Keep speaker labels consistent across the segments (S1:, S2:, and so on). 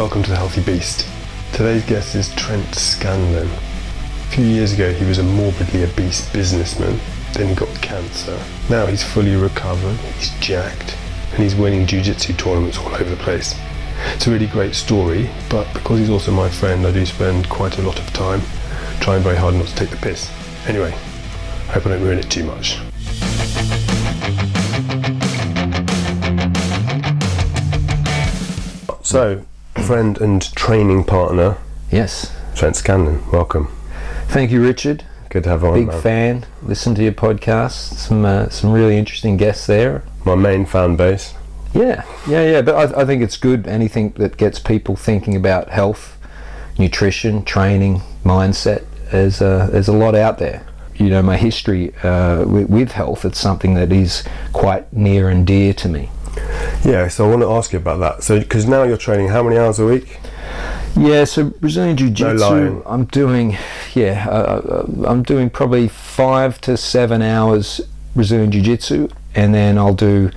S1: Welcome to the Healthy Beast. Today's guest is Trent Scanlon. A few years ago, he was a morbidly obese businessman. Then he got cancer. Now he's fully recovered, he's jacked, and he's winning jiu-jitsu tournaments all over the place. It's a really great story, but because he's also my friend, I do spend quite a lot of time trying very hard not to take the piss. Anyway, I hope I don't ruin it too much. So, friend and training partner,
S2: Yes.
S1: Trent Scanlon, welcome.
S2: Thank you, Richard.
S1: Good to have on,
S2: Big
S1: man.
S2: fan. Listen to your podcast. Some uh, some really interesting guests there.
S1: My main fan base.
S2: Yeah, yeah, yeah. But I, I think it's good. Anything that gets people thinking about health, nutrition, training, mindset. There's a, there's a lot out there. You know, my history uh, with, with health. It's something that is quite near and dear to me.
S1: Yeah, so I want to ask you about that. So, because now you're training how many hours a week?
S2: Yeah, so Brazilian Jiu Jitsu,
S1: lying.
S2: I'm doing, yeah, uh, uh, I'm doing probably five to seven hours Brazilian Jiu Jitsu, and then I'll do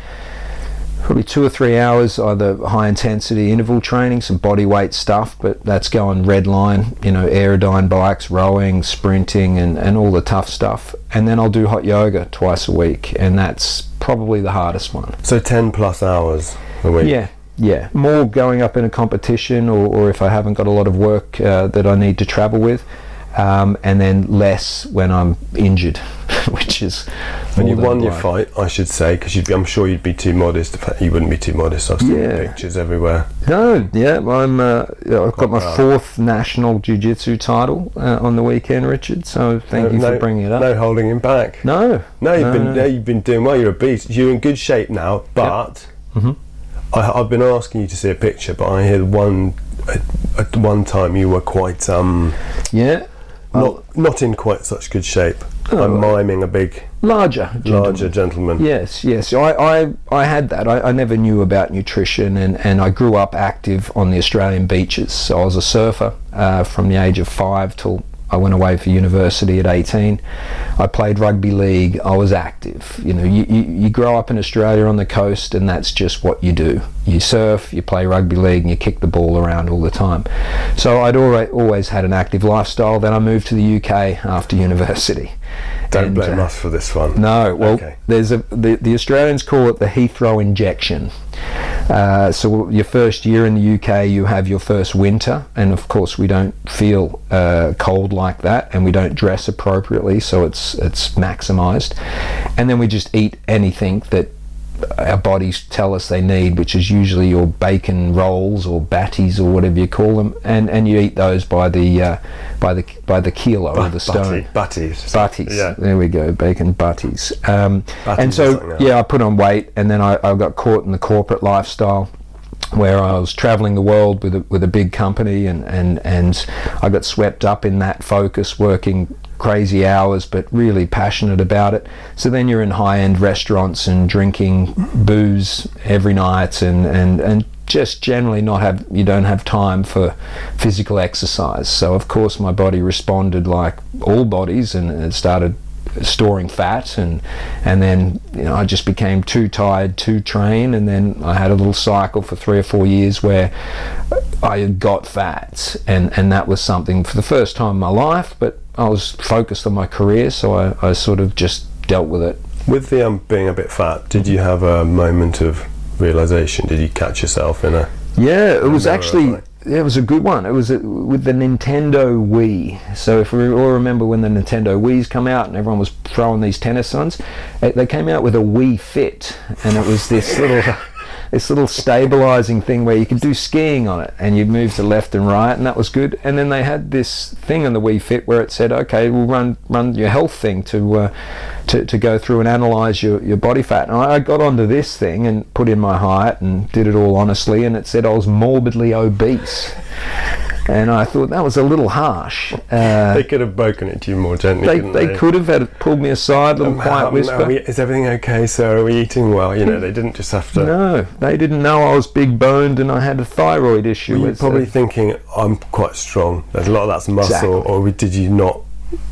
S2: probably two or three hours either high intensity interval training, some body weight stuff, but that's going red line, you know, Airdyne bikes, rowing, sprinting, and, and all the tough stuff. And then I'll do hot yoga twice a week, and that's probably the hardest one.
S1: So 10 plus hours a week.
S2: Yeah, yeah. More going up in a competition, or, or if I haven't got a lot of work uh, that I need to travel with, um, and then less when I'm injured, which is.
S1: When you won your fight, I should say, because I'm sure you'd be too modest. You wouldn't be too modest. I've seen
S2: Yeah.
S1: pictures everywhere.
S2: No, yeah, I'm. Uh, yeah, I've got my fourth national jiu-jitsu title uh, on the weekend, Richard. So thank you
S1: no,
S2: for bringing it up.
S1: No holding him back.
S2: No,
S1: No, you've
S2: no,
S1: been
S2: no.
S1: you've been doing well. You're a beast. You're in good shape now, but
S2: Mhm.
S1: I, I've been asking you to see a picture. But I hear one at, at one time you were quite um
S2: yeah,
S1: not not in quite such good shape.
S2: Oh,
S1: I'm miming a big
S2: larger, gentleman.
S1: larger gentleman.
S2: Yes, yes. I, I, I had that. I, I never knew about nutrition, and, and I grew up active on the Australian beaches. So I was a surfer uh, from the age of five till I went away for university at 18. I played rugby league. I was active. You know, you, you, you grow up in Australia on the coast, and that's just what you do. You surf, you play rugby league, and you kick the ball around all the time. So I'd always, always had an active lifestyle. Then I moved to the UK after university.
S1: Don't
S2: And,
S1: blame
S2: uh,
S1: us for this one.
S2: no, well,
S1: Okay.
S2: there's a the, the Australians call it the Heathrow injection. Uh, so your first year in the UK, you have your first winter, and of course we don't feel uh, cold like that, and we don't dress appropriately, so it's it's maximised, and then we just eat anything that our bodies tell us they need, which is usually your bacon rolls or batties or whatever you call them, and, and you eat those by the uh, by the by the kilo or the stone.
S1: Butty, butties.
S2: Butties.
S1: Yeah.
S2: There we go, bacon butties. Um,
S1: Butties
S2: and so, yeah, I put on weight, and then I, I got caught in the corporate lifestyle where I was traveling the world with a, with a big company, and, and, and I got swept up in that focus, working crazy hours, but really passionate about it. So then you're in high end restaurants and drinking booze every night, and, and, and just generally not have you don't have time for physical exercise. So of course my body responded like all bodies, and it started storing fat and and then you know I just became too tired to train and then I had a little cycle for three or four years where I had got fat and and that was something for the first time in my life but I was focused on my career so I, I sort of just dealt with it
S1: With the um, being a bit fat, did you have a moment of realization? Did you catch yourself in a?
S2: Yeah, it was actually
S1: that
S2: yeah, it was a good one. It was uh with the Nintendo Wii. So if we all remember when the Nintendo Wii's come out and everyone was throwing these tennis ones, eh, they came out with a Wii Fit, and it was this little. This little stabilizing thing where you could do skiing on it and you'd move to left and right, and that was good. And then they had this thing on the Wii Fit where it said, "Okay, we'll run run your health thing to uh, to, to go through and analyze your, your body fat." And I I got onto this thing and put in my height and did it all honestly, and it said I was morbidly obese. And I thought that was a little harsh. Uh,
S1: They could have broken it to you more gently.
S2: they,
S1: couldn't
S2: they could have had pulled me aside, little
S1: Um,
S2: quiet
S1: um,
S2: whisper.
S1: we- is everything okay, sir? Are we eating well? You know, they didn't just have to.
S2: No, they didn't know I was big boned and I had a thyroid issue.
S1: Were you
S2: It's,
S1: probably
S2: uh,
S1: thinking I'm quite strong? There's a lot of that's muscle,
S2: Exactly.
S1: or did you not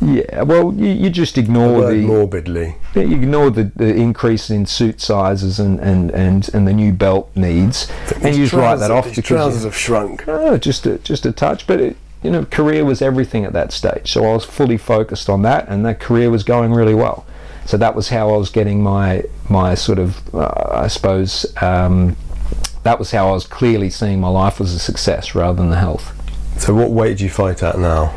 S2: Yeah, well, you, you just ignore the
S1: morbidly.
S2: You ignore the, the increase in suit sizes and, and, and, and the new belt needs, and you just write that off because
S1: trousers have shrunk.
S2: oh, just a, just a touch. But it, you know, career was everything at that stage, so I was fully focused on that, and that career was going really well. So that was how I was getting my my sort of, uh, I suppose, um, that was how I was clearly seeing my life as a success rather than the health.
S1: So what weight do you fight at now?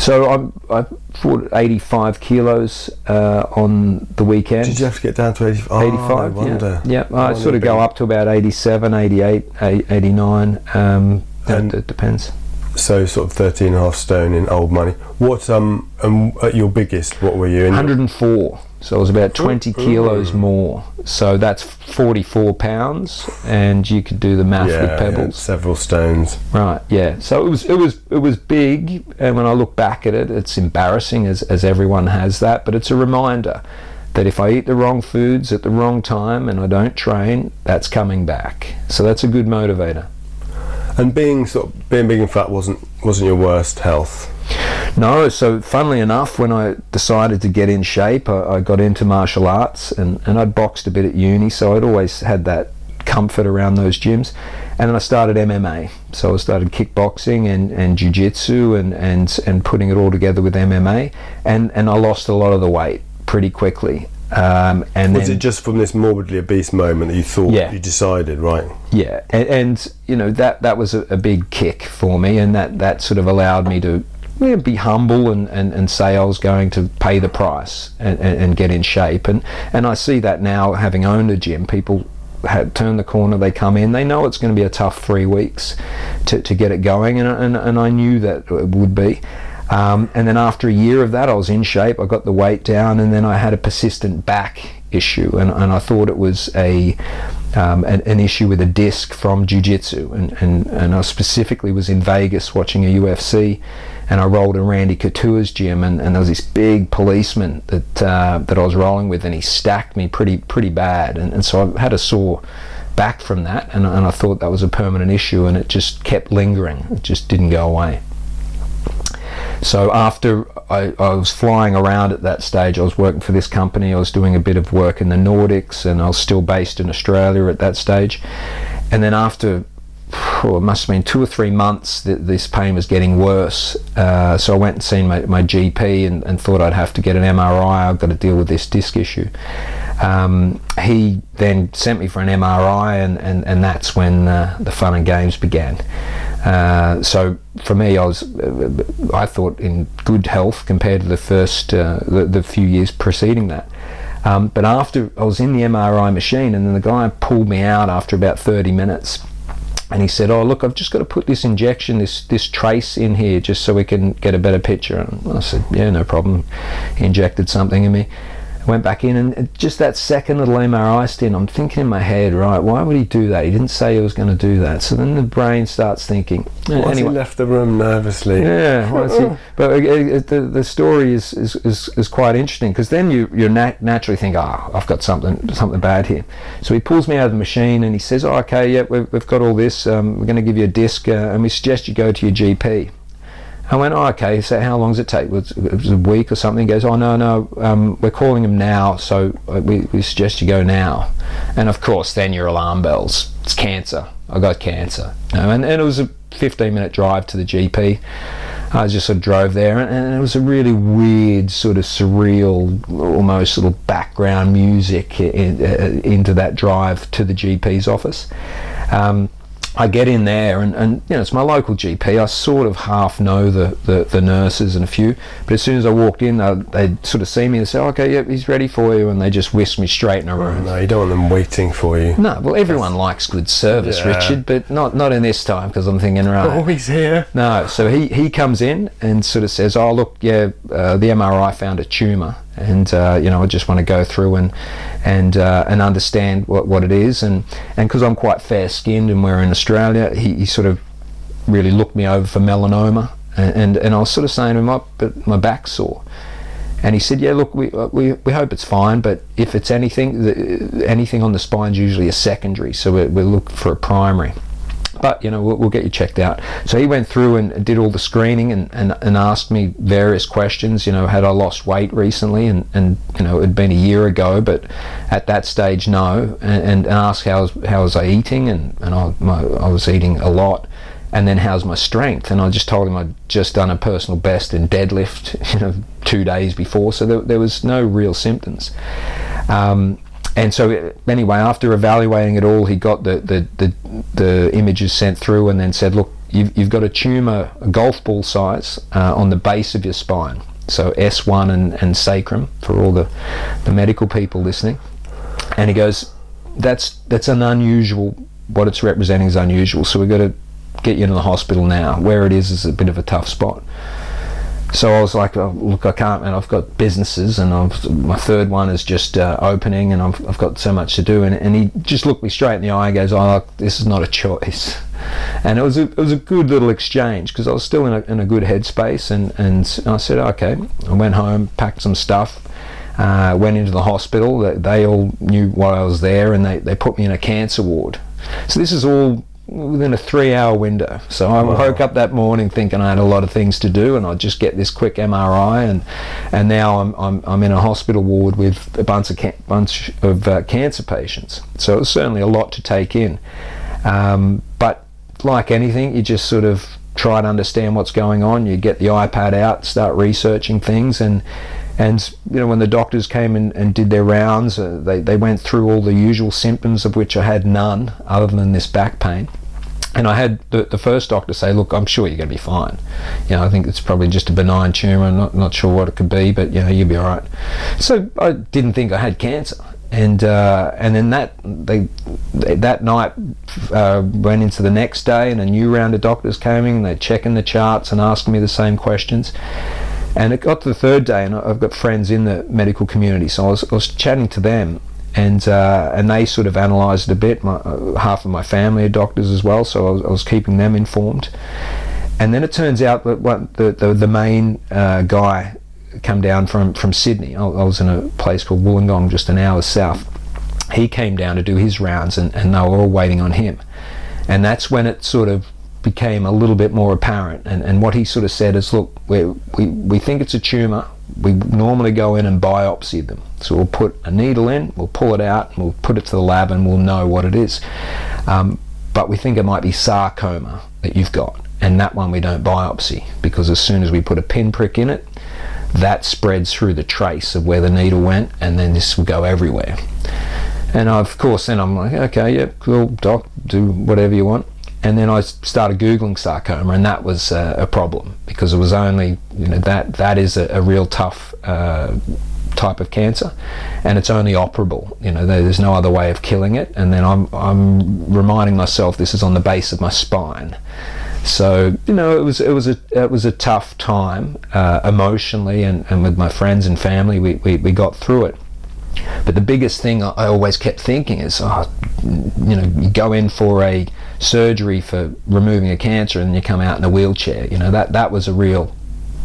S2: So I'm I fought 85 kilos uh, on the weekend.
S1: Did you have to get down to 80, oh,
S2: 85
S1: no wonder.
S2: yeah, yeah. I sort of go up to about 87 88 89 um, it-
S1: And-
S2: it depends
S1: So sort of 13 and a half stone in old money. What um um at your biggest? What were you in?
S2: 104 so it was about 20 kilos more. So that's 44 pounds and you could do the math
S1: yeah,
S2: with
S1: yeah,
S2: pebbles.
S1: several stones.
S2: right yeah. So it was it was it was big and when i look back at it it's embarrassing as, as everyone has that but it's a reminder that if i eat the wrong foods at the wrong time and i don't train that's coming back. So that's a good motivator.
S1: And being sort of being big and fat wasn't wasn't your worst health.
S2: No, so funnily enough, when I decided to get in shape, I, I got into martial arts and, and I'd boxed a bit at uni, so I'd always had that comfort around those gyms. And then I started MMA. So I started kickboxing and, and jiu-jitsu and, and, and putting it all together with MMA. And, and I lost a lot of the weight pretty quickly. Um, and
S1: Was
S2: then,
S1: it just from this morbidly obese moment that you thought
S2: Yeah.
S1: you decided right?
S2: Yeah, and, and you know that that was a, a big kick for me, and that that sort of allowed me to you know, be humble and, and, and say I was going to pay the price and, and, and get in shape, and and I see that now having owned a gym, people had turn the corner, they come in, they know it's going to be a tough three weeks to, to get it going, and, and and I knew that it would be. Um, and then after a year of that, I was in shape. I got the weight down, and then I had a persistent back issue, and, and I thought it was a um, an, an issue with a disc from jiu-jitsu, and, and, and I specifically was in Vegas watching a UFC, and I rolled in Randy Couture's gym, and, and there was this big policeman that uh, that I was rolling with, and he stacked me pretty pretty bad, and, and so I had a sore back from that, and, and I thought that was a permanent issue, and it just kept lingering. It just didn't go away. So after I, I was flying around at that stage, I was working for this company. I was doing a bit of work in the Nordics, and I was still based in Australia at that stage. And then after, it must have been two or three months, that this pain was getting worse. Uh, so I went and seen my, my GP and, and thought I'd have to get an MRI. I've got to deal with this disc issue. Um, he then sent me for an MRI, and, and, and that's when uh, the fun and games began. Uh, so for me, I was, I thought, in good health compared to the first, uh, the, the few years preceding that. Um, but after I was in the MRI machine, and then the guy pulled me out after about 30 minutes, and he said, "Oh, look, I've just got to put this injection, this this trace in here, just so we can get a better picture." And I said, "Yeah, no problem." He injected something in me. I went back in, and just that second little MRI stint, I'm thinking in my head, right, why would he do that? He didn't say he was going to do that. So then the brain starts thinking.
S1: Once
S2: anyway,
S1: he left the room nervously.
S2: yeah, see, but uh, uh, the the story is is, is, is quite interesting because then you you nat- naturally think, oh, I've got something something bad here. So he pulls me out of the machine and he says, oh, okay, yeah, we've, we've got all this. Um, we're going to give you a disc, uh, and we suggest you go to your GP. I went, oh, okay. So how long does it take? It was a week or something? He goes, oh no, no, um, we're calling him now, so uh, we, we suggest you go now. And of course, then your alarm bells. It's cancer. I got cancer. And, and it was a 15 minute drive to the GP. I just sort of drove there, and, and it was a really weird, sort of surreal, almost little background music in, uh, into that drive to the GP's office. Um, I get in there, and, and you know it's my local GP. I sort of half know the, the, the nurses and a few, but as soon as I walked in, they they'd sort of see me and say, "Okay, yep, he's ready for you," and they just whisk me straight in a room.
S1: No, you don't want them waiting for you.
S2: No, well, everyone likes good service,
S1: Yeah.
S2: Richard, but not not in this time because I'm thinking, right.
S1: Oh, he's here.
S2: No, so he, he comes in and sort of says, "Oh, look, yeah, uh, the MRI found a tumor, and uh, you know, I just want to go through and and uh, and understand what, what it is, and and because I'm quite fair skinned and we're in Australia, he, he sort of really looked me over for melanoma, and and, and I was sort of saying to him, oh, but my back's sore." And he said, "Yeah, look, we, uh, we, we hope it's fine, but if it's anything, the, anything on the spine's usually a secondary, so we, we look for a primary." But you know we'll, we'll, get you checked out. So he went through and did all the screening and, and, and asked me various questions. You know, had I lost weight recently? And, and you know it had been a year ago, but at that stage no. And, and asked how was, how was I eating? And and I, my, I was eating a lot. And then how's my strength? And I just told him I'd just done a personal best in deadlift, you know, two days before. So there, there was no real symptoms. Um, and so anyway, after evaluating it all, he got the, the, the, the images sent through and then said, look, you've, you've got a tumour, a golf ball size, uh, on the base of your spine. So S1 and, and sacrum for all the, the medical people listening. And he goes, that's, that's an unusual, what it's representing is unusual. So we've got to get you into the hospital now. Where it is is a bit of a tough spot. So I was like, oh, look, I can't, man. I've got businesses, and I've, my third one is just uh, opening, and I've, I've got so much to do. And, and he just looked me straight in the eye and goes, oh, this is not a choice. And it was a, it was a good little exchange because I was still in a, in a good headspace. And, and I said, okay. I went home, packed some stuff, uh, went into the hospital. They, they all knew why I was there, and they, they put me in a cancer ward. So this is all within a three hour window. So I wow. woke up that morning thinking I had a lot of things to do and I'd just get this quick MRI and and now I'm, I'm, I'm in a hospital ward with a bunch of, ca- bunch of uh, cancer patients. So it's certainly a lot to take in. Um, but like anything, you just sort of try to understand what's going on. You get the iPad out, start researching things and and you know, when the doctors came and, and did their rounds, uh, they, they went through all the usual symptoms of which I had none other than this back pain. And I had the, the first doctor say, "Look, I'm sure you're going to be fine. You know, I think it's probably just a benign tumor. I'm not not sure what it could be, but you know, you'll be all right." So I didn't think I had cancer, and uh, and then that they, that night uh, went into the next day, and a new round of doctors came in. They're checking the charts and asking me the same questions. And it got to the third day, and I've got friends in the medical community, so I was, I was chatting to them, and uh, and they sort of analysed a bit. My, uh, half of my family are doctors as well, so I was, I was, keeping them informed. And then it turns out that what the the, the main uh, guy come down from from Sydney. I, I, was in a place called Wollongong, just an hour south. He came down to do his rounds, and, and they were all waiting on him. And that's when it sort of became a little bit more apparent. And, and what he sort of said is, look, we, we, we think it's a tumour. We normally go in and biopsy them. So we'll put a needle in, we'll pull it out, we'll put it to the lab, and we'll know what it is. Um, but we think it might be sarcoma that you've got. And that one we don't biopsy because as soon as we put a pinprick in it, that spreads through the trace of where the needle went, and then this will go everywhere. And of course, then I'm like, okay, yeah, cool, doc, do whatever you want and then I started googling sarcoma, and that was uh, a problem because it was only you know that that is a, a real tough uh, type of cancer, and it's only operable. You know, there's no other way of killing it. And then I'm I'm reminding myself this is on the base of my spine. So you know, it was it was a it was a tough time uh, emotionally, and, and with my friends and family, we, we, we got through it. But the biggest thing I always kept thinking is, oh, you know, you go in for a surgery for removing a cancer and you come out in a wheelchair. You know, that, that was a real,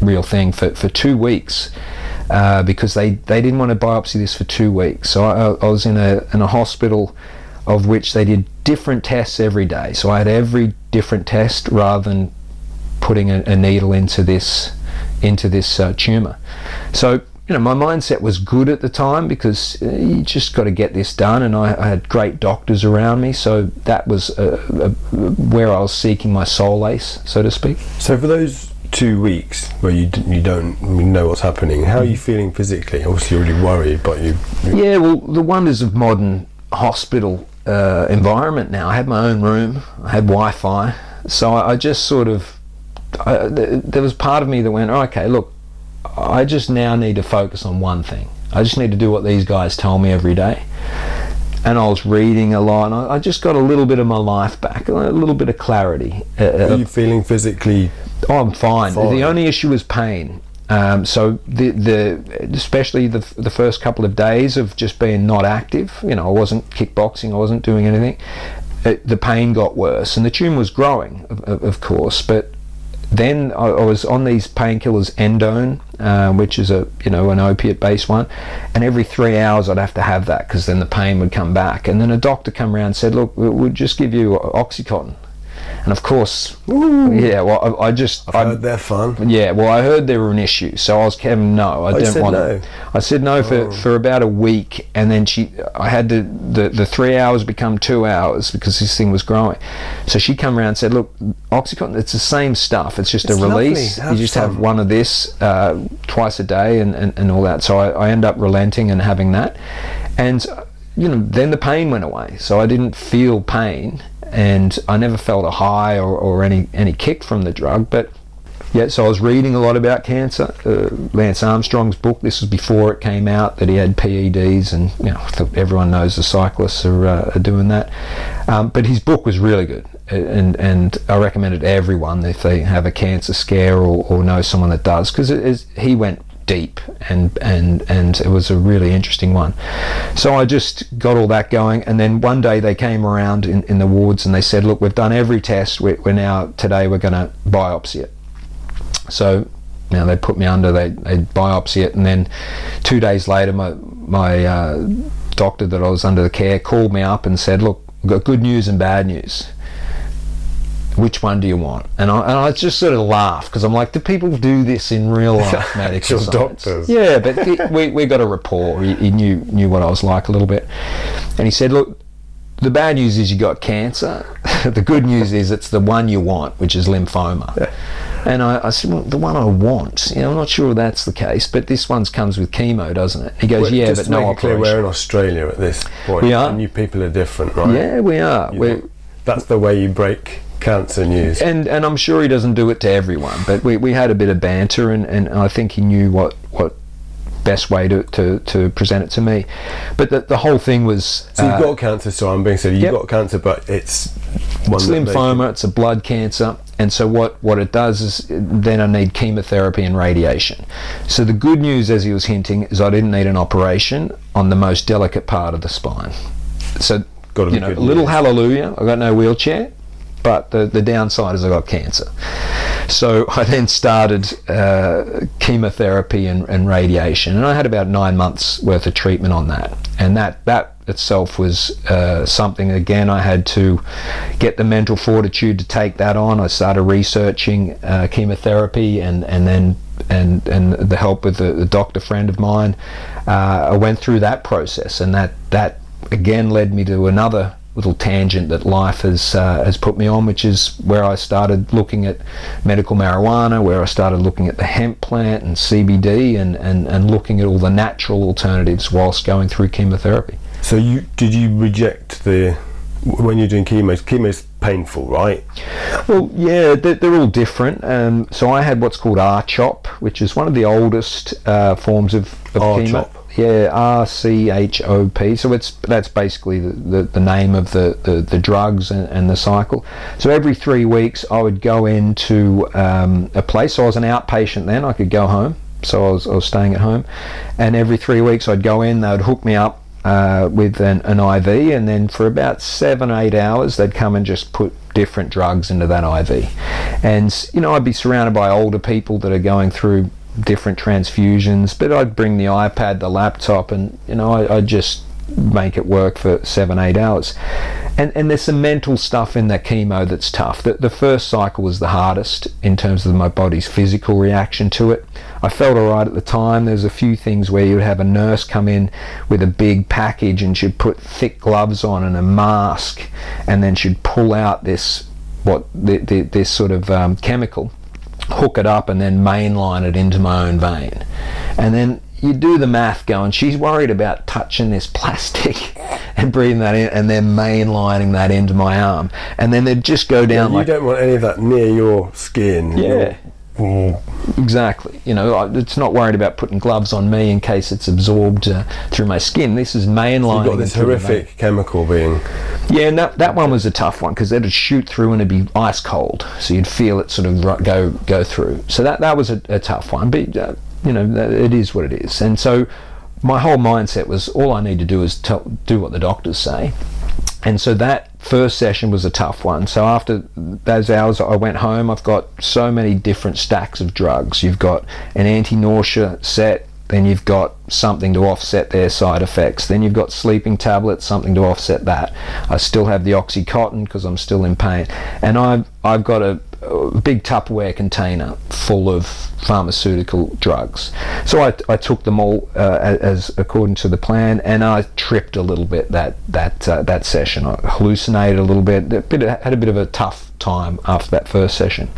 S2: real thing for, for two weeks. Uh, because they, they didn't want to biopsy this for two weeks. So I, I was in a, in a hospital of which they did different tests every day. So I had every different test rather than putting a, a needle into this into this uh, tumor. So you know, my mindset was good at the time because uh, you just got to get this done, and I, I had great doctors around me, so that was uh, uh, where I was seeking my solace, so to speak.
S1: So for those two weeks where you you don't know what's happening, how are you feeling physically? Obviously, you're really worried, but you. you
S2: yeah, well, the wonders of modern hospital uh, environment now. I had my own room, I had Wi-Fi, so I, I just sort of. I, there was part of me that went, oh, okay, look, I just now need to focus on one thing. I just need to do what these guys tell me every day. And I was reading a lot, and I, just got a little bit of my life back, a little bit of clarity.
S1: Uh, uh, Are you feeling physically?
S2: Oh, I'm fine. fine. The only issue is pain. Um, so the the especially the the first couple of days of just being not active. You know, I wasn't kickboxing, I wasn't doing anything. It, the pain got worse, and the tumor was growing, of, of course. But then I, I, was on these painkillers, Endone, uh, which is a you know an opiate-based one, and every three hours I'd have to have that because then the pain would come back. And then a doctor come around and said, "Look, we'll just give you OxyContin." And of course, yeah, well, I, I just
S1: I've heard they're fun.
S2: yeah, well, I heard they were an issue, so I was Kevin. No, I
S1: you
S2: didn't
S1: said
S2: want
S1: no?
S2: I said no for, for about a week, and then she, I had to the the three hours become two hours because this thing was growing. So she come around and said, "Look, OxyContin, it's the same stuff. It's just
S1: It's
S2: a release. You just have one of this uh, twice a day, and, and, and all that." So I, I end up relenting and having that, and you know, then the pain went away. So I didn't feel pain, and I never felt a high or, or any any kick from the drug, but yeah, so I was reading a lot about cancer. Uh, Lance Armstrong's book. This was before it came out that he had PEDs, and you know, everyone knows the cyclists are, uh, are doing that. Um, but his book was really good, and and I recommend it to everyone if they have a cancer scare or, or know someone that does, because he went deep and and and it was a really interesting one. So I just got all that going, and then one day they came around in, in the wards and they said, "Look, we've done every test. We're, we're now today we're going to biopsy it." So you they put me under, they they biopsy it, and then two days later, my my uh, doctor that I was under the care called me up and said, "Look, got good news and bad news." Which one do you want? And I, and I just sort of laugh because I'm like, do people do this in real life
S1: Actual
S2: science?
S1: doctors.
S2: Yeah, but he, we, we got a rapport. He, he knew knew what I was like a little bit, and he said, "Look, the bad news is you got cancer. the good news is it's the one you want, which is lymphoma." Yeah. And I, I said, well, "The one I want. You know, I'm not sure that's the case, but this one's comes with chemo, doesn't it?" He goes,
S1: Well,
S2: "Yeah, but no
S1: make it clear, we're in Australia at this point.
S2: We are.
S1: And you people are different, right?
S2: yeah, we are.
S1: You
S2: We're,
S1: that's the way you break cancer news.
S2: and and I'm sure he doesn't do it to everyone, but we, we had a bit of banter, and, and I think he knew what what best way to, to, to present it to me. But the, the whole thing was
S1: so you've
S2: uh,
S1: got cancer. So I'm being said you've
S2: yep.
S1: got cancer, but it's one
S2: it's lymphoma, it's a blood cancer, and so what, what it does is then I need chemotherapy and radiation. So the good news, as he was hinting, is I didn't need an operation on the most delicate part of the spine. So
S1: Gotta
S2: you know, a little
S1: news.
S2: hallelujah. I got no wheelchair, but the the downside is I got cancer. So I then started uh, chemotherapy and, and radiation, and I had about nine months worth of treatment on that, and that that itself was uh, something again I had to get the mental fortitude to take that on. I started researching uh, chemotherapy and and then and and the help with a doctor friend of mine. Uh, I went through that process, and that that again led me to another little tangent that life has uh, has put me on, which is where I started looking at medical marijuana, where I started looking at the hemp plant and CBD, and, and, and looking at all the natural alternatives whilst going through chemotherapy.
S1: So you did you reject the when you're doing chemo? Chemo's painful, right?
S2: Well, yeah, they're, they're all different. Um, so I had what's called R-CHOP, which is one of the oldest uh, forms of, of chemo. Yeah, R C H O P. So it's that's basically the, the, the name of the, the, the drugs and, and the cycle. So every three weeks I would go into um, a place. So I was an outpatient then. I could go home. So I was, I was staying at home, and every three weeks I'd go in. They would hook me up uh, with an, an IV, and then for about seven, eight hours, they'd come and just put different drugs into that IV. And, you know, I'd be surrounded by older people that are going through different transfusions, but I'd bring the iPad, the laptop, and, you know, I, I'd just make it work for seven, eight hours. And, and there's some mental stuff in that chemo that's tough. The, the first cycle was the hardest in terms of my body's physical reaction to it. I felt alright at the time. There's a few things where you'd have a nurse come in with a big package and she'd put thick gloves on and a mask, and then she'd pull out this what this sort of um, chemical, hook it up, and then mainline it into my own vein, and then you do the math going, she's worried about touching this plastic and breathing that in and then mainlining that into my arm. And then they'd just go down
S1: you
S2: like
S1: don't want any of that near your skin.
S2: Yeah.
S1: Your-
S2: Exactly. You know, it's not worried about putting gloves on me in case it's absorbed uh, through my skin. This is mainlining.
S1: You've got this horrific chemical being.
S2: Yeah, and that, that one was a tough one because it'd shoot through and it'd be ice cold, so you'd feel it sort of go go through. So that that was a, a tough one, but uh, you know it is what it is. And so my whole mindset was all I need to do is tell, do what the doctors say. And so that first session was a tough one. So after those hours, I went home. I've got so many different stacks of drugs. You've got an anti-nausea set, then you've got something to offset their side effects. Then you've got sleeping tablets, something to offset that. I still have the OxyContin because I'm still in pain, and I've I've got a, a, big Tupperware container full of pharmaceutical drugs. So I, I took them all uh, as according to the plan, and I tripped a little bit that that uh, that session. I hallucinated a little bit, a bit had a bit of a tough time after that first session,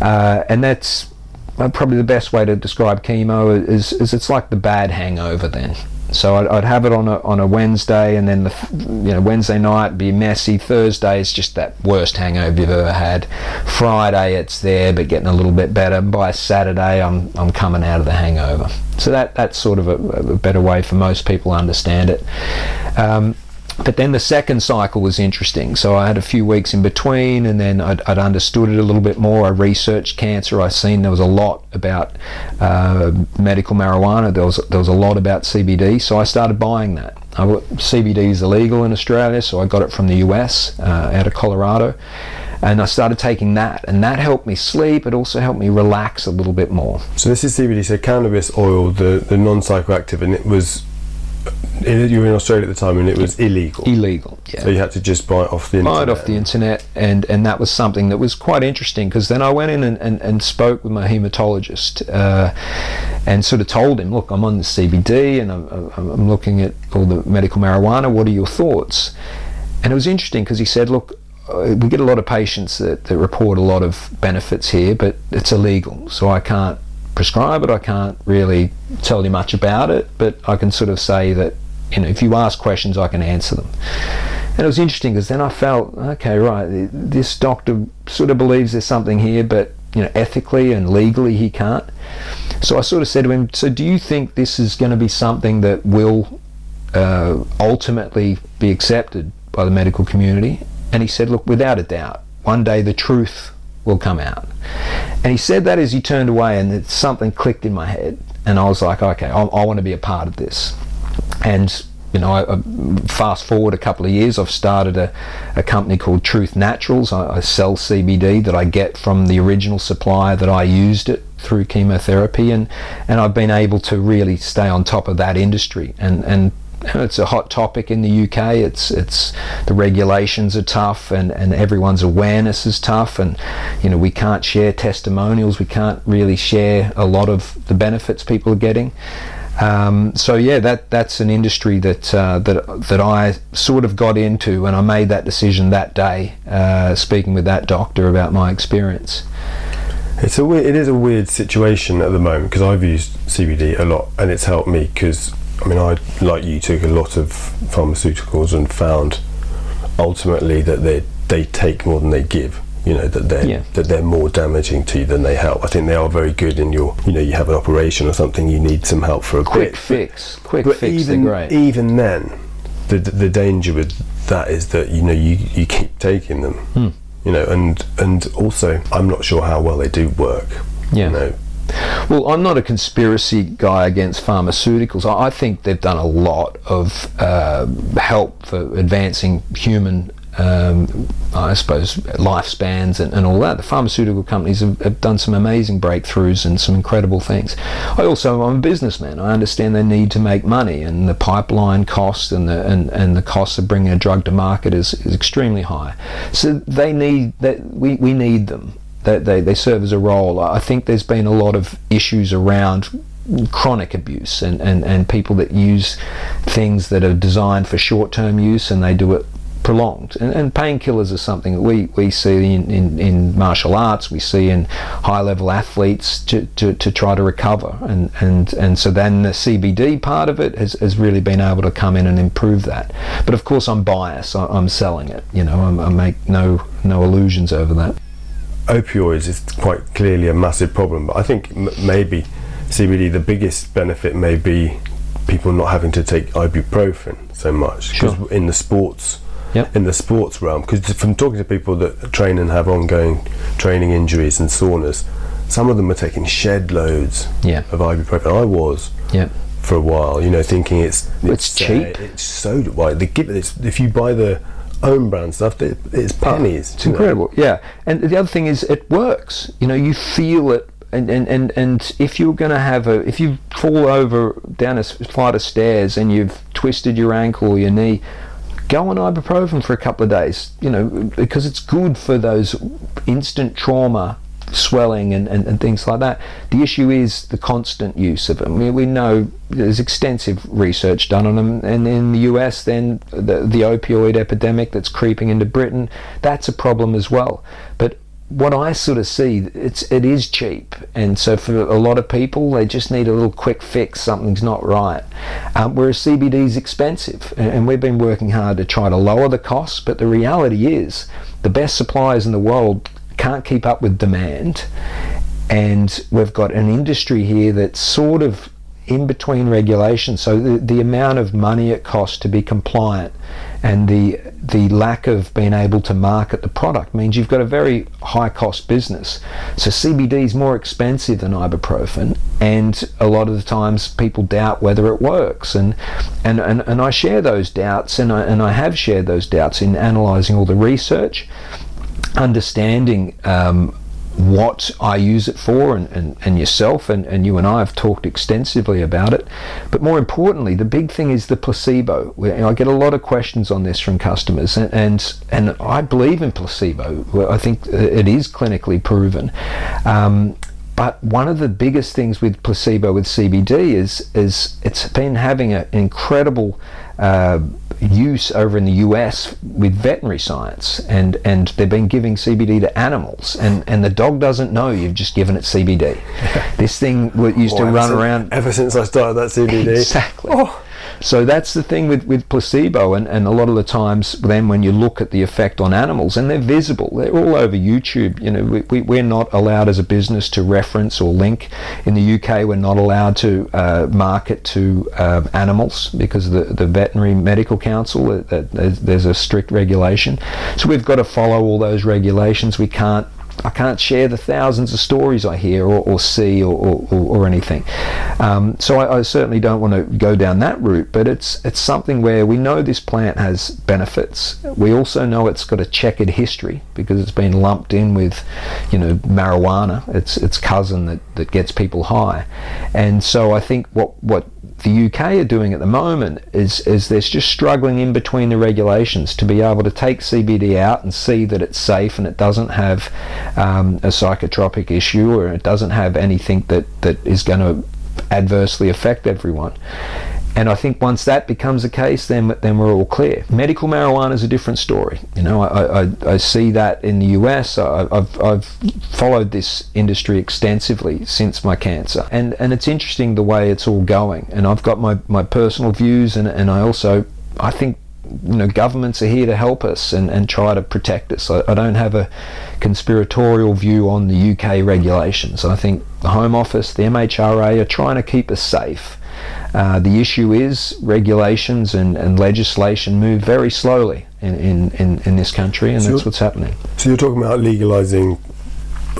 S2: uh, and that's uh, probably the best way to describe chemo is, is it's like the bad hangover then. So I'd, I'd, have it on a, on a Wednesday, and then the you know Wednesday night be messy. Thursday is just that worst hangover you've ever had. Friday it's there, but getting a little bit better. By Saturday, I'm I'm coming out of the hangover. So that that's sort of a, a better way for most people to understand it. Um, but then the second cycle was interesting. So I had a few weeks in between, and then I'd, I'd understood it a little bit more. I researched cancer. I seen there was a lot about uh, medical marijuana. There was there was a lot about CBD. So I started buying that. I, CBD is illegal in Australia, so I got it from the US, uh, out of Colorado, and I started taking that, and that helped me sleep. It also helped me relax a little bit more.
S1: So this is CBD, so cannabis oil, the the non psychoactive, and it was you were in Australia at the time and it was illegal.
S2: Illegal, yeah.
S1: So you had to just buy it off the internet.
S2: buy it off the internet, and, and that was something that was quite interesting because then I went in and, and, and spoke with my hematologist uh, and sort of told him, look, I'm on the CBD and I'm, I'm looking at all the medical marijuana. What are your thoughts? And it was interesting because he said, look, we get a lot of patients that, that report a lot of benefits here, but it's illegal, so I can't prescribe it. I can't really tell you much about it, but I can sort of say that you know if you ask questions, I can answer them. And it was interesting because then I felt okay, right. This doctor sort of believes there's something here, but you know ethically and legally he can't. So I sort of said to him, "So do you think this is going to be something that will uh, ultimately be accepted by the medical community?" And he said, "Look, without a doubt, one day the truth will come out. And he said that as he turned away, and something clicked in my head, and I was like, okay, I, I want to be a part of this. And you know, I, I, fast forward a couple of years, I've started a, a company called Truth Naturals. I, I, sell CBD that I get from the original supplier that I used it through chemotherapy, and, and I've been able to really stay on top of that industry and, and it's a hot topic in the UK. It's it's the regulations are tough and, and everyone's awareness is tough and you know we can't share testimonials. We can't really share a lot of the benefits people are getting. Um, so yeah, that that's an industry that uh, that that I sort of got into, and I made that decision that day, uh, speaking with that doctor about my experience.
S1: It's a weird, it is a weird situation at the moment because I've used CBD a lot, and it's helped me because I mean, I like you took a lot of pharmaceuticals and found ultimately that they they take more than they give. You know that they yeah. that they're more damaging to you than they help. I think they are very good in your. You know, you have an operation or something, you need some help for a
S2: quick
S1: bit.
S2: fix. Quick
S1: but
S2: fix.
S1: Even
S2: great.
S1: even then, the the danger with that is that you know you you keep taking them.
S2: Hmm.
S1: You know, and and also I'm not sure how well they do work.
S2: Yeah.
S1: You know,
S2: well, I'm not a conspiracy guy against pharmaceuticals. I think they've done a lot of uh, help for advancing human um, I suppose lifespans and, and, all that. The pharmaceutical companies have, have, done some amazing breakthroughs and some incredible things. I also I'm a businessman. I understand they need to make money, and the pipeline cost and the and, and the cost of bringing a drug to market is, is extremely high. So they need that we, we need them they, they, they serve as a role. I think there's been a lot of issues around chronic abuse and, and, and people that use things that are designed for short term use and they do it prolonged. And, and painkillers are something that we, we see in, in, in, martial arts, we see in high level athletes to, to, to try to recover. And, and, and so then the CBD part of it has, has really been able to come in and improve that. But of course, I'm biased, I, am selling it, you know, I, I make no, no illusions over that
S1: opioids is quite clearly a massive problem. But I think m- maybe CBD, the biggest benefit may be people not having to take ibuprofen so much because
S2: sure.
S1: in the sports.
S2: Yep.
S1: In the sports realm, because from talking to people that train and have ongoing training injuries and soreness, some of them are taking shed loads
S2: yeah.
S1: of ibuprofen. I was
S2: yeah.
S1: for a while, you know, thinking it's
S2: it's, it's cheap.
S1: Uh, it's so why they give it. if you buy the own brand stuff, it's pennies.
S2: It's incredible. Know? Yeah, and the other thing is it works. You know, you feel it and, and, and, and if you're going to have a, if you fall over down a flight of stairs and you've twisted your ankle or your knee, go on ibuprofen for a couple of days, you know, because it's good for those instant trauma swelling and, and, and things like that. The issue is the constant use of them. We, we know there's extensive research done on them, and in the US, then the, the opioid epidemic that's creeping into Britain, that's a problem as well. But what I sort of see, it's it is cheap, and so for a lot of people, they just need a little quick fix. Something's not right. Um, whereas CBD is expensive, and we've been working hard to try to lower the costs. But the reality is, the best suppliers in the world can't keep up with demand, and we've got an industry here that's sort of in between regulations. So the, the amount of money it costs to be compliant and the the lack of being able to market the product means you've got a very high cost business. So CBD is more expensive than ibuprofen and a lot of the times people doubt whether it works and and, and, and I share those doubts and I, and I have shared those doubts in analysing all the research understanding um, what I use it for, and, and, and yourself and, and you and I have talked extensively about it. But more importantly, the big thing is the placebo. I get a lot of questions on this from customers, and, and, and I believe in placebo. I think it is clinically proven. Um, but one of the biggest things with placebo with CBD is is it's been having an incredible uh, use over in the US with veterinary science, and, and they've been giving CBD to animals, and, and the dog doesn't know you've just given it CBD. this thing used to run
S1: since,
S2: around.
S1: Ever since I started that CBD.
S2: Exactly. Oh. So that's the thing with, with placebo, and, and a lot of the times then when you look at the effect on animals, and they're visible, they're all over YouTube. You know, we, we, we're not allowed as a business to reference or link. In the UK, we're not allowed to uh, market to uh, animals because the, the Veterinary Medical Council, uh, uh there's a strict regulation. So we've got to follow all those regulations. We can't I can't share the thousands of stories I hear or, or see or, or, or anything. Um, so I, I, certainly don't want to go down that route, but it's it's something where we know this plant has benefits. We also know it's got a checkered history because it's been lumped in with, you know, marijuana. It's its cousin that, that gets people high, and so I think what what the UK are doing at the moment is is they're just struggling in between the regulations to be able to take CBD out and see that it's safe and it doesn't have um, a psychotropic issue or it doesn't have anything that, that is going to adversely affect everyone. And I think once that becomes the case, then then we're all clear. Medical marijuana is a different story. You know, I, I, I see that in the US. I, have I've followed this industry extensively since my cancer, and and it's interesting the way it's all going. And I've got my, my personal views, and and I also I think you know governments are here to help us and, and try to protect us. I, I, don't have a conspiratorial view on the UK regulations. I think the Home Office, the MHRA are trying to keep us safe uh, the issue is regulations and, and legislation move very slowly in, in, in, this country, and so that's what's happening.
S1: So you're talking about legalising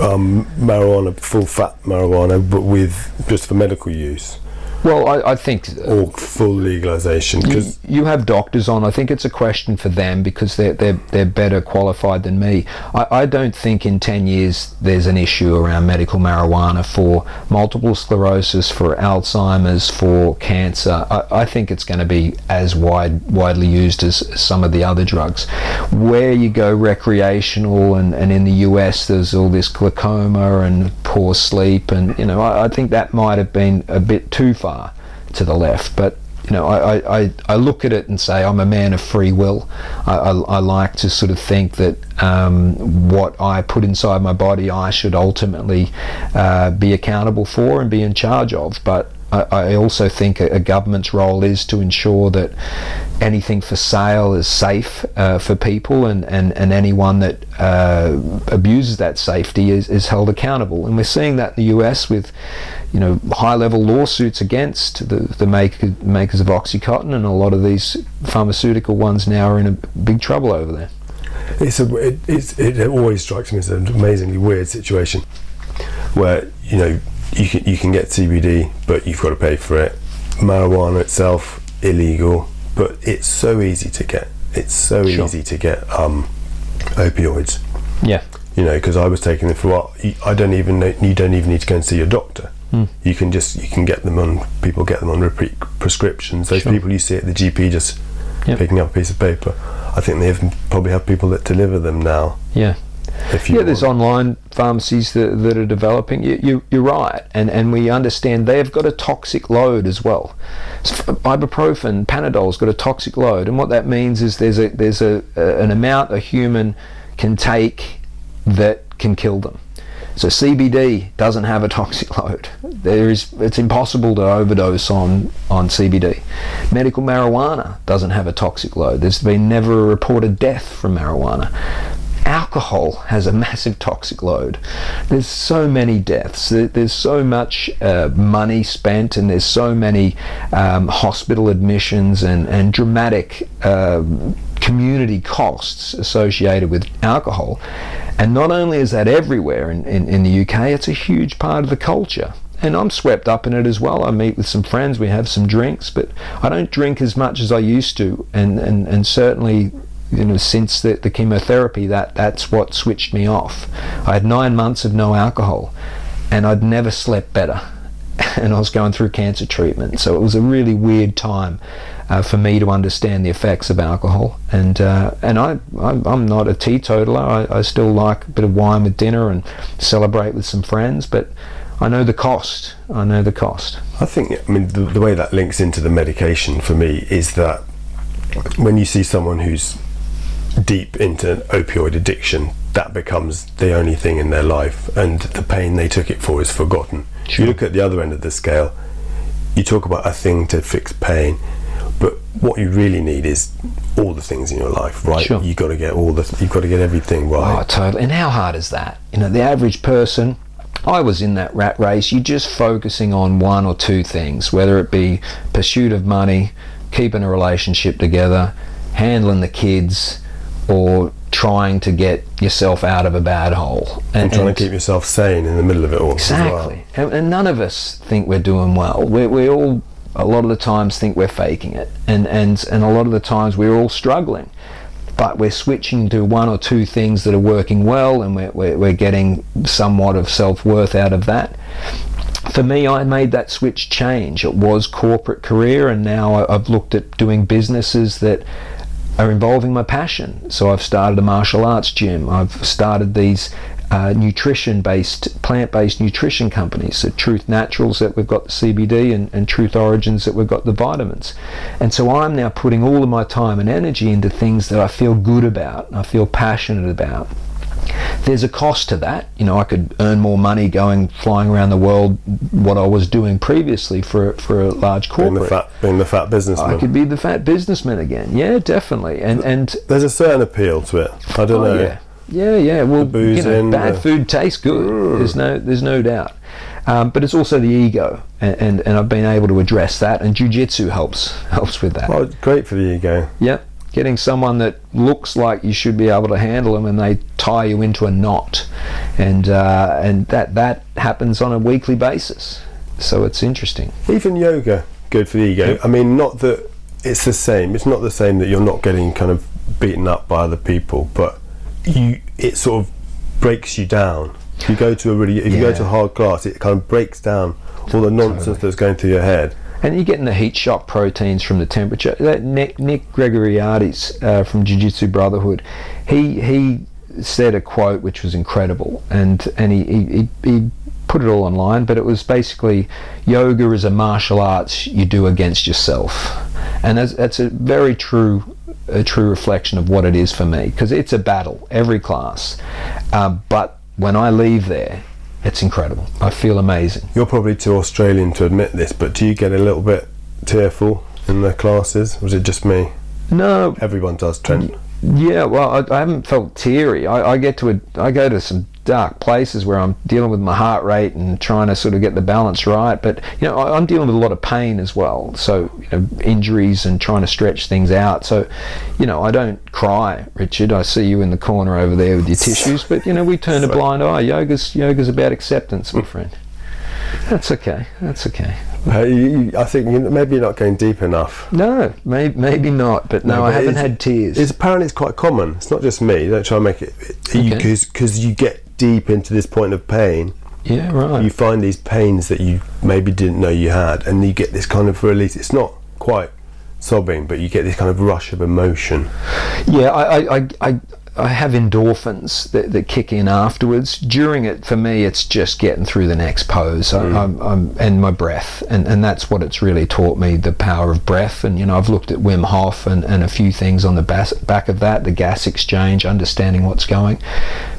S1: um, marijuana, full fat marijuana, but with just for medical use?
S2: Well, I, I think
S1: or full legalization
S2: because you, you, have doctors on. I think it's a question for them because they're they're, they're better qualified than me. I, I don't think in ten years there's an issue around medical marijuana for multiple sclerosis, for Alzheimer's, for cancer. I, I think it's going to be as wide widely used as some of the other drugs. Where you go recreational and, and in the US there's all this glaucoma and poor sleep and you know I, I think that might have been a bit too far to the left. But you know, I, I, I look at it and say I'm a man of free will. I, I, I like to sort of think that um, what I put inside my body, I should ultimately uh, be accountable for and be in charge of. But I, I also think a, a, government's role is to ensure that anything for sale is safe uh, for people and, and, and anyone that uh, abuses that safety is, is held accountable. And we're seeing that in the US with you know high level lawsuits against the, the maker, makers of Oxycontin and a lot of these pharmaceutical ones now are in a big trouble over there.
S1: It's a, it, it's, it always strikes me as an amazingly weird situation where you know you can you can get CBD but you've got to pay for it. Marijuana itself illegal, but it's so easy to get. It's so sure. easy to get um, opioids.
S2: Yeah
S1: You know, because I was taking them for what I don't even know, you don't even need to go and see your doctor.
S2: Mm.
S1: You can just you can get them on people get them on repeat prescriptions. Those
S2: Sure.
S1: people you see at the GP just
S2: Yep.
S1: picking up a piece of paper. I think they have, probably have people that deliver them now.
S2: Yeah.
S1: If you
S2: Yeah, there's
S1: want.
S2: online pharmacies that, that are developing. You, you, you're right, and and we understand they've got a toxic load as well. Ibuprofen, Panadol's got a toxic load, and what that means is there's a there's a, a an amount a human can take that can kill them. So CBD doesn't have a toxic load. There is it's impossible to overdose on on CBD. Medical marijuana doesn't have a toxic load. There's been never a reported death from marijuana alcohol has a massive toxic load. There's so many deaths. There's so much uh, money spent, and there's so many um, hospital admissions and and dramatic. Uh, community costs associated with alcohol and not only is that everywhere in, in, in the UK it's a huge part of the culture and I'm swept up in it as well. I meet with some friends, we have some drinks, but I don't drink as much as I used to, and, and, and certainly you know since the, the chemotherapy that that's what switched me off. I had nine months of no alcohol and i'd never slept better. And i was going through cancer treatment. So it was a really weird time uh, for me to understand the effects of alcohol. And uh, and I, I'm, I'm not a teetotaler. I, I still like a bit of wine with dinner and celebrate with some friends but I know the cost. I know the cost.
S1: I think, I mean, the, the way that links into the medication for me is that when you see someone who's deep into opioid addiction, that becomes the only thing in their life, and the pain they took it for is forgotten.
S2: Sure.
S1: You look at the other end of the scale, you talk about a thing to fix pain, but what you really need is all the things in your life, right?
S2: Sure.
S1: You got to get all the, you've got to get everything right.
S2: Oh, totally. And how hard is that? You know, the average person. I was in that rat race. You're just focusing on one or two things, whether it be pursuit of money, keeping a relationship together, handling the kids, or trying to get yourself out of a bad hole.
S1: and trying to keep yourself sane in the middle of it all. as well.
S2: Exactly. And, and none of us think we're doing well. We, we all, a lot of the times, think we're faking it. And, and, and a lot of the times, we're all struggling. But we're switching to one or two things that are working well, and we're, we're, we're getting somewhat of self worth out of that. For me, I made that switch change. It was corporate career, and now I've looked at doing businesses that are involving my passion. So I've started a martial arts gym. I've started these uh, nutrition-based, plant-based nutrition companies. So Truth Naturals that we've got the CBD, and, and Truth Origins that we've got the vitamins. And so I'm now putting all of my time and energy into things that I feel good about, I feel passionate about. There's a cost to that. You know, I could earn more money going flying around the world, what I was doing previously for for a large
S1: Being
S2: corporate.
S1: the fat, being the fat businessman.
S2: I could be the fat businessman again. Yeah, definitely. And and
S1: There's a certain appeal to it. I don't
S2: oh,
S1: know.
S2: yeah, yeah, yeah. Well,
S1: booze
S2: you know, bad
S1: the-
S2: food tastes good. There's no there's no doubt. Um, but it's also the ego, and, and and I've been able to address that, and jujitsu helps helps with that.
S1: Well, great for the ego.
S2: Yep. Getting someone that looks like you should be able to handle them, and they tie you into a knot, and uh, and that that happens on a weekly basis. So it's interesting.
S1: Even yoga, good for the ego.
S2: Yep.
S1: I mean, not that it's the same. It's not the same that you're not getting kind of beaten up by other people, but you it sort of breaks you down. You go to a really, if you go to a hard class, it kind of breaks down all the nonsense
S2: Totally.
S1: that's going through your head.
S2: And you're getting the heat shock proteins from the temperature. That Nick, Nick uh, from Jiu Jitsu Brotherhood, he he said a quote which was incredible, and and he, he, he, he put it all online. But it was basically, yoga is a martial arts you do against yourself, and that's that's a very true a true reflection of what it is for me because it's a battle every class, uh, but when I leave there, it's incredible. I feel amazing.
S1: You're probably too Australian to admit this, but do you get a little bit tearful in the classes? Was it just me?
S2: No,
S1: Everyone does, Trent.
S2: Yeah, well, I, I haven't felt teary. I, I get to a, I go to some dark places where I'm dealing with my heart rate and trying to sort of get the balance right. But you know, I, I'm dealing with a lot of pain as well. So you know, injuries and trying to stretch things out. So, you know, I don't cry, Richard. I see you in the corner over there with your tissues. But you know, we turn a blind eye. Yoga's yoga's about acceptance, my friend. That's okay. That's okay.
S1: Uh, you, you, I think you, maybe you're not going deep enough.
S2: No, may, maybe not. But no,
S1: No,
S2: I haven't had tears.
S1: It's apparently it's quite common. It's not just me. Don't try and make it
S2: Okay.
S1: because you get deep into this point of pain.
S2: yeah, right.
S1: You find these pains that you maybe didn't know you had, and you get this kind of release. It's not quite sobbing, but you get this kind of rush of emotion.
S2: Yeah, I, I, I, I, have endorphins that, that kick in afterwards. During it, for me, it's just getting through the next pose I, mm. I'm, I'm, and my breath. And, and that's what it's really taught me the power of breath. And, you know, I've looked at Wim Hof and, and a few things on the bas- back of that, the gas exchange, understanding what's going.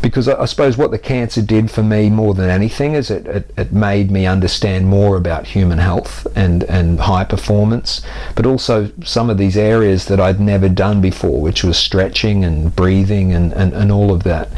S2: Because I, I suppose what the cancer did for me more than anything is it, it, it made me understand more about human health and, and high performance, but also some of these areas that I'd never done before, which was stretching and breathing and, and, and all of that.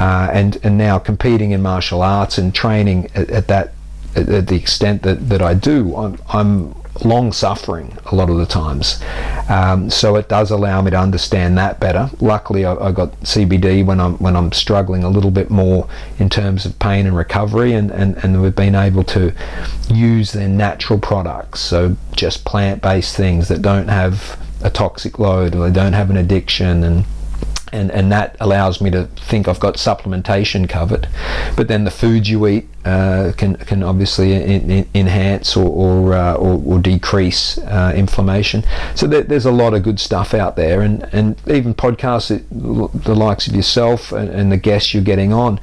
S2: Uh, and, and now competing in martial arts and training at, at that at, at the extent that, that I do, I'm, I'm long suffering a lot of the times. Um, so it does allow me to understand that better. Luckily, I, I got CBD when I'm when I'm struggling a little bit more in terms of pain and recovery, and, and, and we've been able to use their natural products, so just plant-based things that don't have a toxic load or they don't have an addiction and and, and that allows me to think I've got supplementation covered. But then the foods you eat uh, can can obviously in, in, enhance or or, uh, or, or decrease uh, inflammation. So there, there's a lot of good stuff out there, and, and even podcasts, the likes of yourself and, and the guests you're getting on,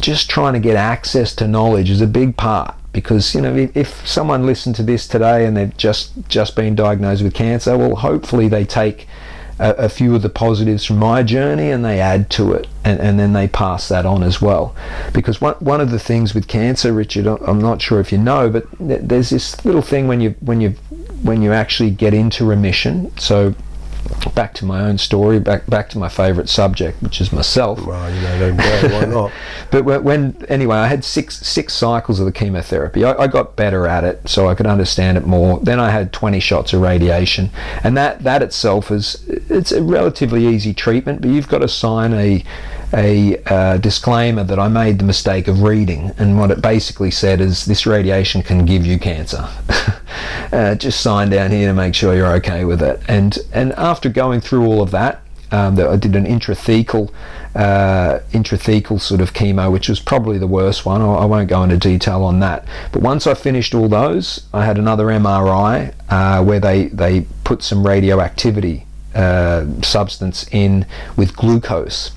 S2: just trying to get access to knowledge is a big part. Because you know, if, if someone listened to this today and they've just just been diagnosed with cancer, well, hopefully they take a, a few of the positives from my journey and they add to it and, and then they pass that on as well. Because one, one of the things with cancer richard i'm not sure if you know but there's this little thing when you when you when you actually get into remission. So back to my own story back back to my favorite subject which is myself
S1: Well, you know, don't go, why not?
S2: but when, when anyway, I had six six cycles of the chemotherapy. I, I got better at it, so I could understand it more. Then I had 20 shots of radiation, and that that itself is it's a relatively easy treatment. But you've got to sign a a uh, disclaimer that I made the mistake of reading, and what it basically said is this radiation can give you cancer. uh, just sign down here to make sure you're okay with it. And and after going through all of that, um, that I did an intrathecal uh, intrathecal sort of chemo, which was probably the worst one. I, I won't go into detail on that. But once I finished all those, I had another MRI uh, where they they put some radioactivity uh, substance in with glucose.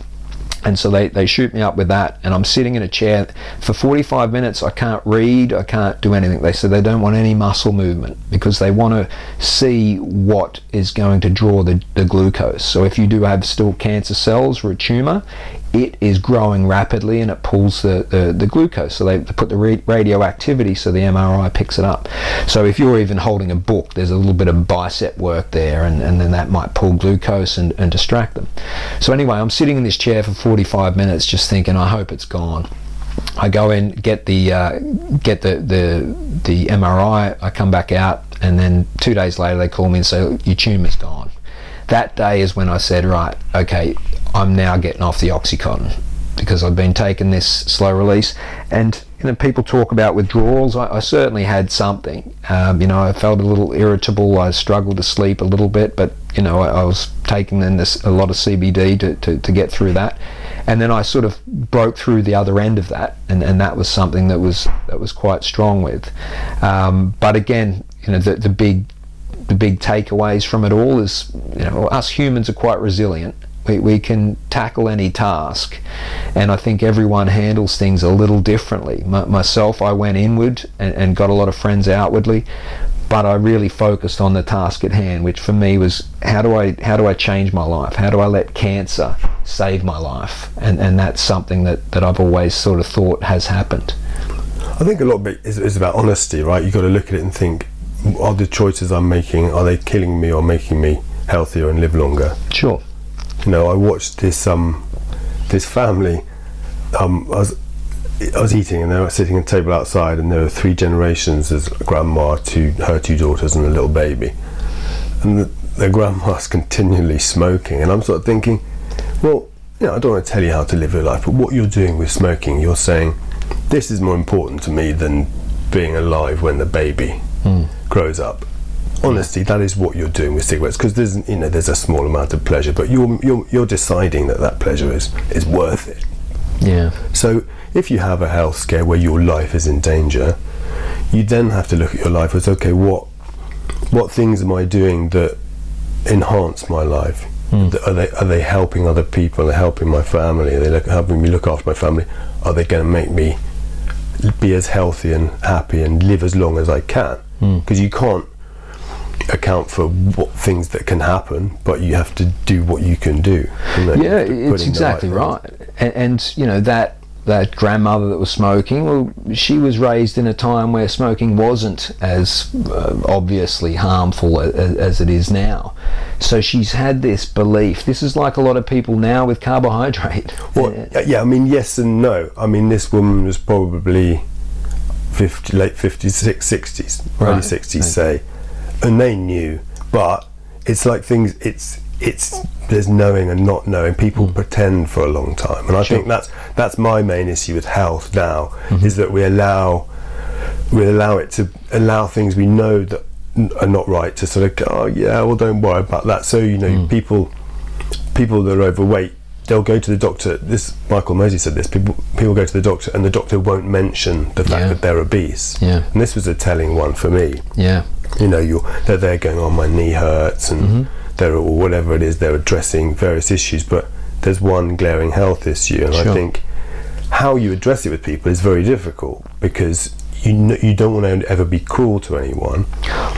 S2: And so they, they shoot me up with that, and I'm sitting in a chair for 45 minutes. I can't read, I can't do anything. They said they don't want any muscle movement because they want to see what is going to draw the, the glucose. So if you do have still cancer cells or a tumor, it is growing rapidly and it pulls the, the, the glucose. So they, they put the ra- radioactivity so the MRI picks it up. So if you're even holding a book, there's a little bit of bicep work there, and, and then that might pull glucose and, and distract them. So anyway, I'm sitting in this chair for 45 minutes just thinking, I hope it's gone. I go in, get the uh, get the, the the MRI. I come back out, and then two days later they call me and say your tumour's gone. That day is when I said, right, okay, I'm now getting off the oxycontin because I've been taking this slow release. And you know, people talk about withdrawals. I, I certainly had something. Um, you know, I felt a little irritable. I struggled to sleep a little bit, but you know, I, I was taking then this a lot of CBD to, to, to get through that. And then I sort of broke through the other end of that, and, and that was something that was that was quite strong with. Um, but again, you know, the, the big the big takeaways from it all is, you know, us humans are quite resilient. We, can tackle any task, and I think everyone handles things a little differently. My, myself, I went inward and, and got a lot of friends outwardly, but I really focused on the task at hand, which for me was how do I how do I change my life? How do I let cancer save my life? And and that's something that, that I've always sort of thought has happened.
S1: I think a lot of it is, is about honesty, right? You've got to look at it and think, are the choices I'm making, are they killing me or making me healthier and live longer?
S2: Sure.
S1: You know, I watched this um this family. Um, I was I was eating and they were sitting at a table outside, and there were three generations. There's grandma, two her two daughters, and a little baby. And the, the grandma's continually smoking, and I'm sort of thinking, well, you know, I don't want to tell you how to live your life, but what you're doing with smoking, you're saying this is more important to me than being alive when the baby grows up. Honestly, that is what you're doing with cigarettes because there's you know there's a small amount of pleasure, but you're you're, you're deciding that that pleasure is is worth it.
S2: Yeah.
S1: So if you have a health scare where your life is in danger, you then have to look at your life as okay, what what things am I doing that enhance my life? Hmm. That- Are they are they helping other people? Are they helping my family? Are they look, helping me look after my family? Are they going to make me be as healthy and happy and live as long as I can? Hmm. Because you can't account for what things that can happen, but you have to do what you can do. you know,
S2: Yeah,
S1: have to put
S2: it's exactly
S1: things.
S2: right. And, and you know that that grandmother that was smoking, well, she was raised in a time where smoking wasn't as uh, obviously harmful as, as it is now. So she's had this belief. This is like a lot of people now with carbohydrate.
S1: Well,
S2: Uh,
S1: yeah, I mean, yes and no. I mean, this woman was probably 50, late 50s, 60s, early
S2: Right.
S1: 60s, say, and they knew. But it's like things. It's it's there's knowing and not knowing. People hmm. pretend for a long time, and I think that's that's my main issue with health now mm-hmm. is that we allow we allow it to allow things we know that are not right to sort of go, oh yeah, well don't worry about that. So you know, hmm. people people that are overweight, they'll go to the doctor. This Michael Mosley said this. People people go to the doctor, and the doctor won't mention the fact
S2: Yeah.
S1: that they're obese.
S2: Yeah.
S1: And this was a telling one for me.
S2: yeah,
S1: You know, you're they're there going, "Oh, my knee hurts," and
S2: Mm-hmm.
S1: they're or whatever it is. They're addressing various issues, but there's one glaring health issue, and I think how you address it with people is very difficult because you kn- you don't want to ever be cruel to anyone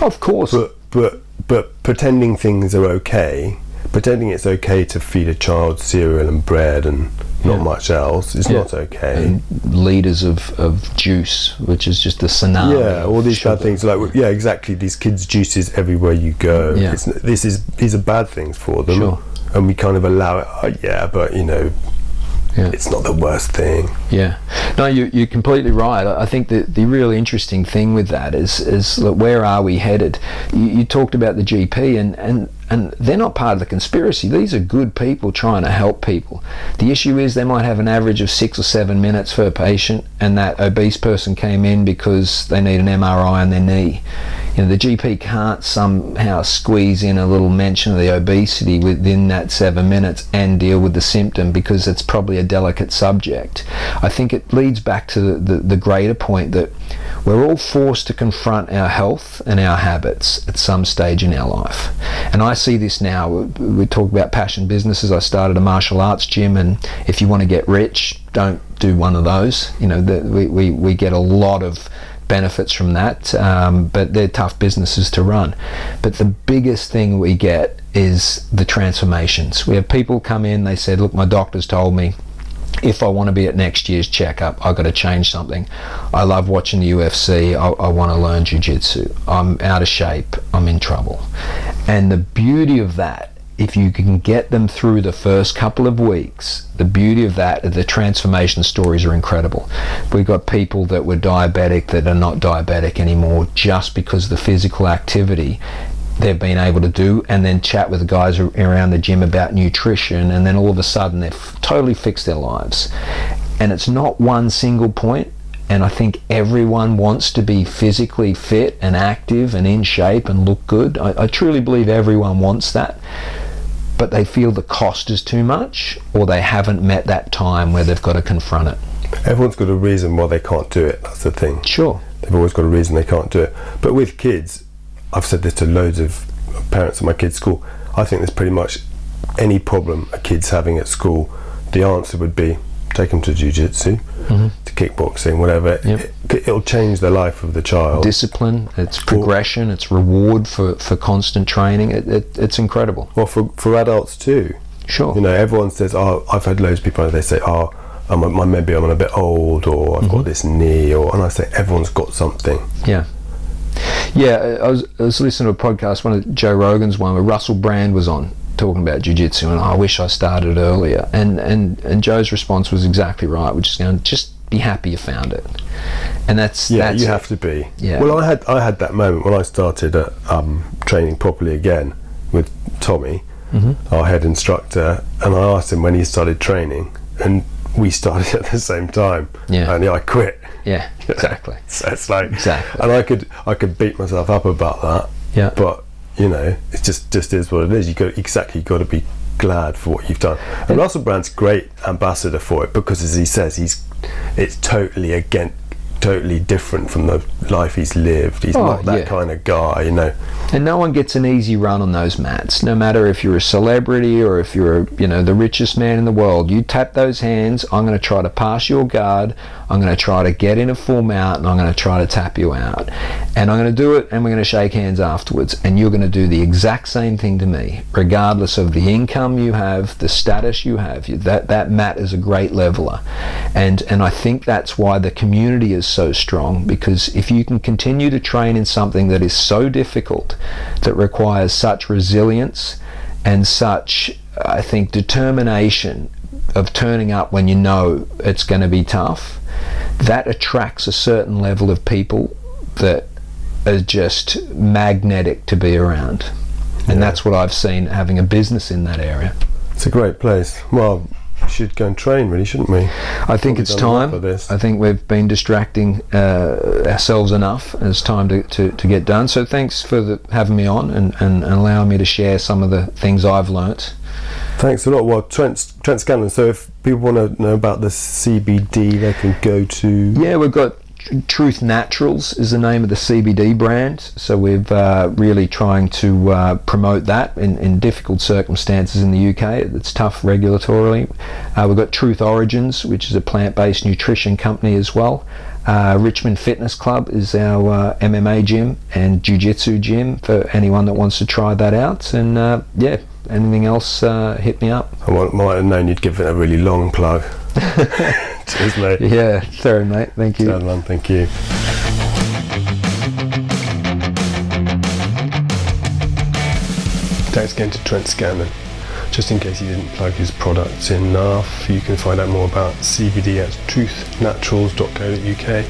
S2: of course.
S1: but but but pretending things are okay, pretending it's okay to feed a child cereal and bread and not
S2: Yeah.
S1: much else It's
S2: Yeah.
S1: not okay.
S2: and liters of, of juice, which is just a tsunami.
S1: yeah, all these
S2: sugar.
S1: bad things like yeah, exactly. These kids' juices everywhere you go.
S2: Yeah.
S1: It's, this is these are bad things for them,
S2: Sure.
S1: and we kind of allow it. Oh, yeah, but you know,
S2: Yeah.
S1: it's not the worst thing.
S2: Yeah, no, you, you're completely right. I think that the really interesting thing with that is is look, where are we headed? You, you talked about the GP, and, and and they're not part of the conspiracy. These are good people trying to help people. The issue is they might have an average of six or seven minutes per patient, and that obese person came in because they need an MRI on their knee. You know, the GP can't somehow squeeze in a little mention of the obesity within that seven minutes and deal with the symptom because it's probably a delicate subject. I think it leads back to the, the, the greater point that we're all forced to confront our health and our habits at some stage in our life. And I see this now. We, talk about passion businesses. I started a martial arts gym, and if you want to get rich, don't do one of those. You know, the, we, we, we get a lot of benefits from that, um, but they're tough businesses to run. But the biggest thing we get is the transformations. We have people come in, they said, Look, my doctor's told me if I want to be at next year's checkup, I've got to change something. I love watching the UFC. I, I want to learn jiu-jitsu. I'm out of shape. I'm in trouble. And the beauty of that, if you can get them through the first couple of weeks, the beauty of that, the transformation stories are incredible. We've got people that were diabetic that are not diabetic anymore just because of the physical activity they've been able to do and then chat with the guys around the gym about nutrition and then all of a sudden they've totally fixed their lives and it's not one single point. point and I think everyone wants to be physically fit and active and in shape and look good. I, I truly believe everyone wants that, but they feel the cost is too much or they haven't met that time where they've got to confront it.
S1: Everyone's got a reason why they can't do it. That's the thing.
S2: Sure.
S1: They've always got a reason they can't do it. But with kids, I've said this to loads of parents at my kids' school. I think there's pretty much any problem a kid's having at school, the answer would be take them to jiu-jitsu, to kickboxing, whatever.
S2: Yep.
S1: It, it'll change the life of the child.
S2: Discipline, it's progression, it's reward for, for constant training. It, it, it's incredible.
S1: well, for for adults too.
S2: Sure.
S1: You know, everyone says, "Oh, I've had loads of people." They say, "Oh, I'm, a- maybe I'm a bit old, or I've
S2: Mm-hmm.
S1: got this knee," or and I say, "Everyone's got something."
S2: Yeah. Yeah, I was, I was listening to a podcast, one of Joe Rogan's one, where Russell Brand was on talking about jiu-jitsu and I wish I started earlier. And, and, and Joe's response was exactly right, which is going, just be happy you found it. And that's,
S1: Yeah,
S2: that's
S1: you have to be.
S2: Yeah.
S1: Well, I had I had that moment when I started uh, um, training properly again with Tommy,
S2: Mm-hmm.
S1: our head instructor, and I asked him when he started training, and we started at the same time.
S2: Yeah.
S1: Only I quit.
S2: Yeah, exactly.
S1: So it's like
S2: Exactly.
S1: and I could I could beat myself up about that.
S2: Yeah.
S1: But you know, it just just is what it is. You got exactly got to be glad for what you've done. And Russell Brand's great ambassador for it because, as he says, he's it's totally again totally different from the life he's lived. He's
S2: Oh,
S1: not that
S2: yeah.
S1: kind of guy, you know.
S2: And no one gets an easy run on those mats. No matter if you're a celebrity or if you're, you know, the richest man in the world, you tap those hands. I'm going to try to pass your guard. I'm going to try to get in a full mount, and I'm going to try to tap you out. And I'm going to do it, and we're going to shake hands afterwards. And you're going to do the exact same thing to me, regardless of the income you have, the status you have. That that mat is a great leveler, and and I think that's why the community is so strong because if you can continue to train in something that is so difficult, that requires such resilience and such, I think, determination of turning up when you know it's going to be tough, that attracts a certain level of people that are just magnetic to be around. And that's what I've seen having a business in that area.
S1: It's a great place. Well, we should go and train, really, shouldn't we?
S2: I think
S1: Probably
S2: it's time.
S1: of this.
S2: I think we've been distracting uh, ourselves enough. It's time to, to, to get done. So thanks for the, having me on and, and, and allowing me to share some of the things I've learnt.
S1: Thanks a lot. Well, Trent, Trent Scanlon. So, if people want to know about the CBD, they can go to.
S2: Yeah, we've got Truth Naturals is the name of the CBD brand. So we've uh, really trying to uh, promote that in, in difficult circumstances in the UK. It's tough regulatorily. Uh, we've got Truth Origins, which is a plant-based nutrition company as well. Uh, Richmond Fitness Club is our uh, MMA gym and Jiu-Jitsu gym for anyone that wants to try that out. And uh, yeah, anything else, hit me up.
S1: I might have known you'd give it a really long plug. Cheers, mate.
S2: Yeah, sorry, mate. Thank you.
S1: Done, man. Thank you. Thanks again to Trent Scanlon. Just in case he didn't plug his products enough, you can find out more about CBD at truthnaturals.co.uk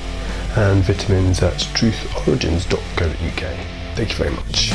S1: and vitamins at truthorigins.co.uk. Thank you very much.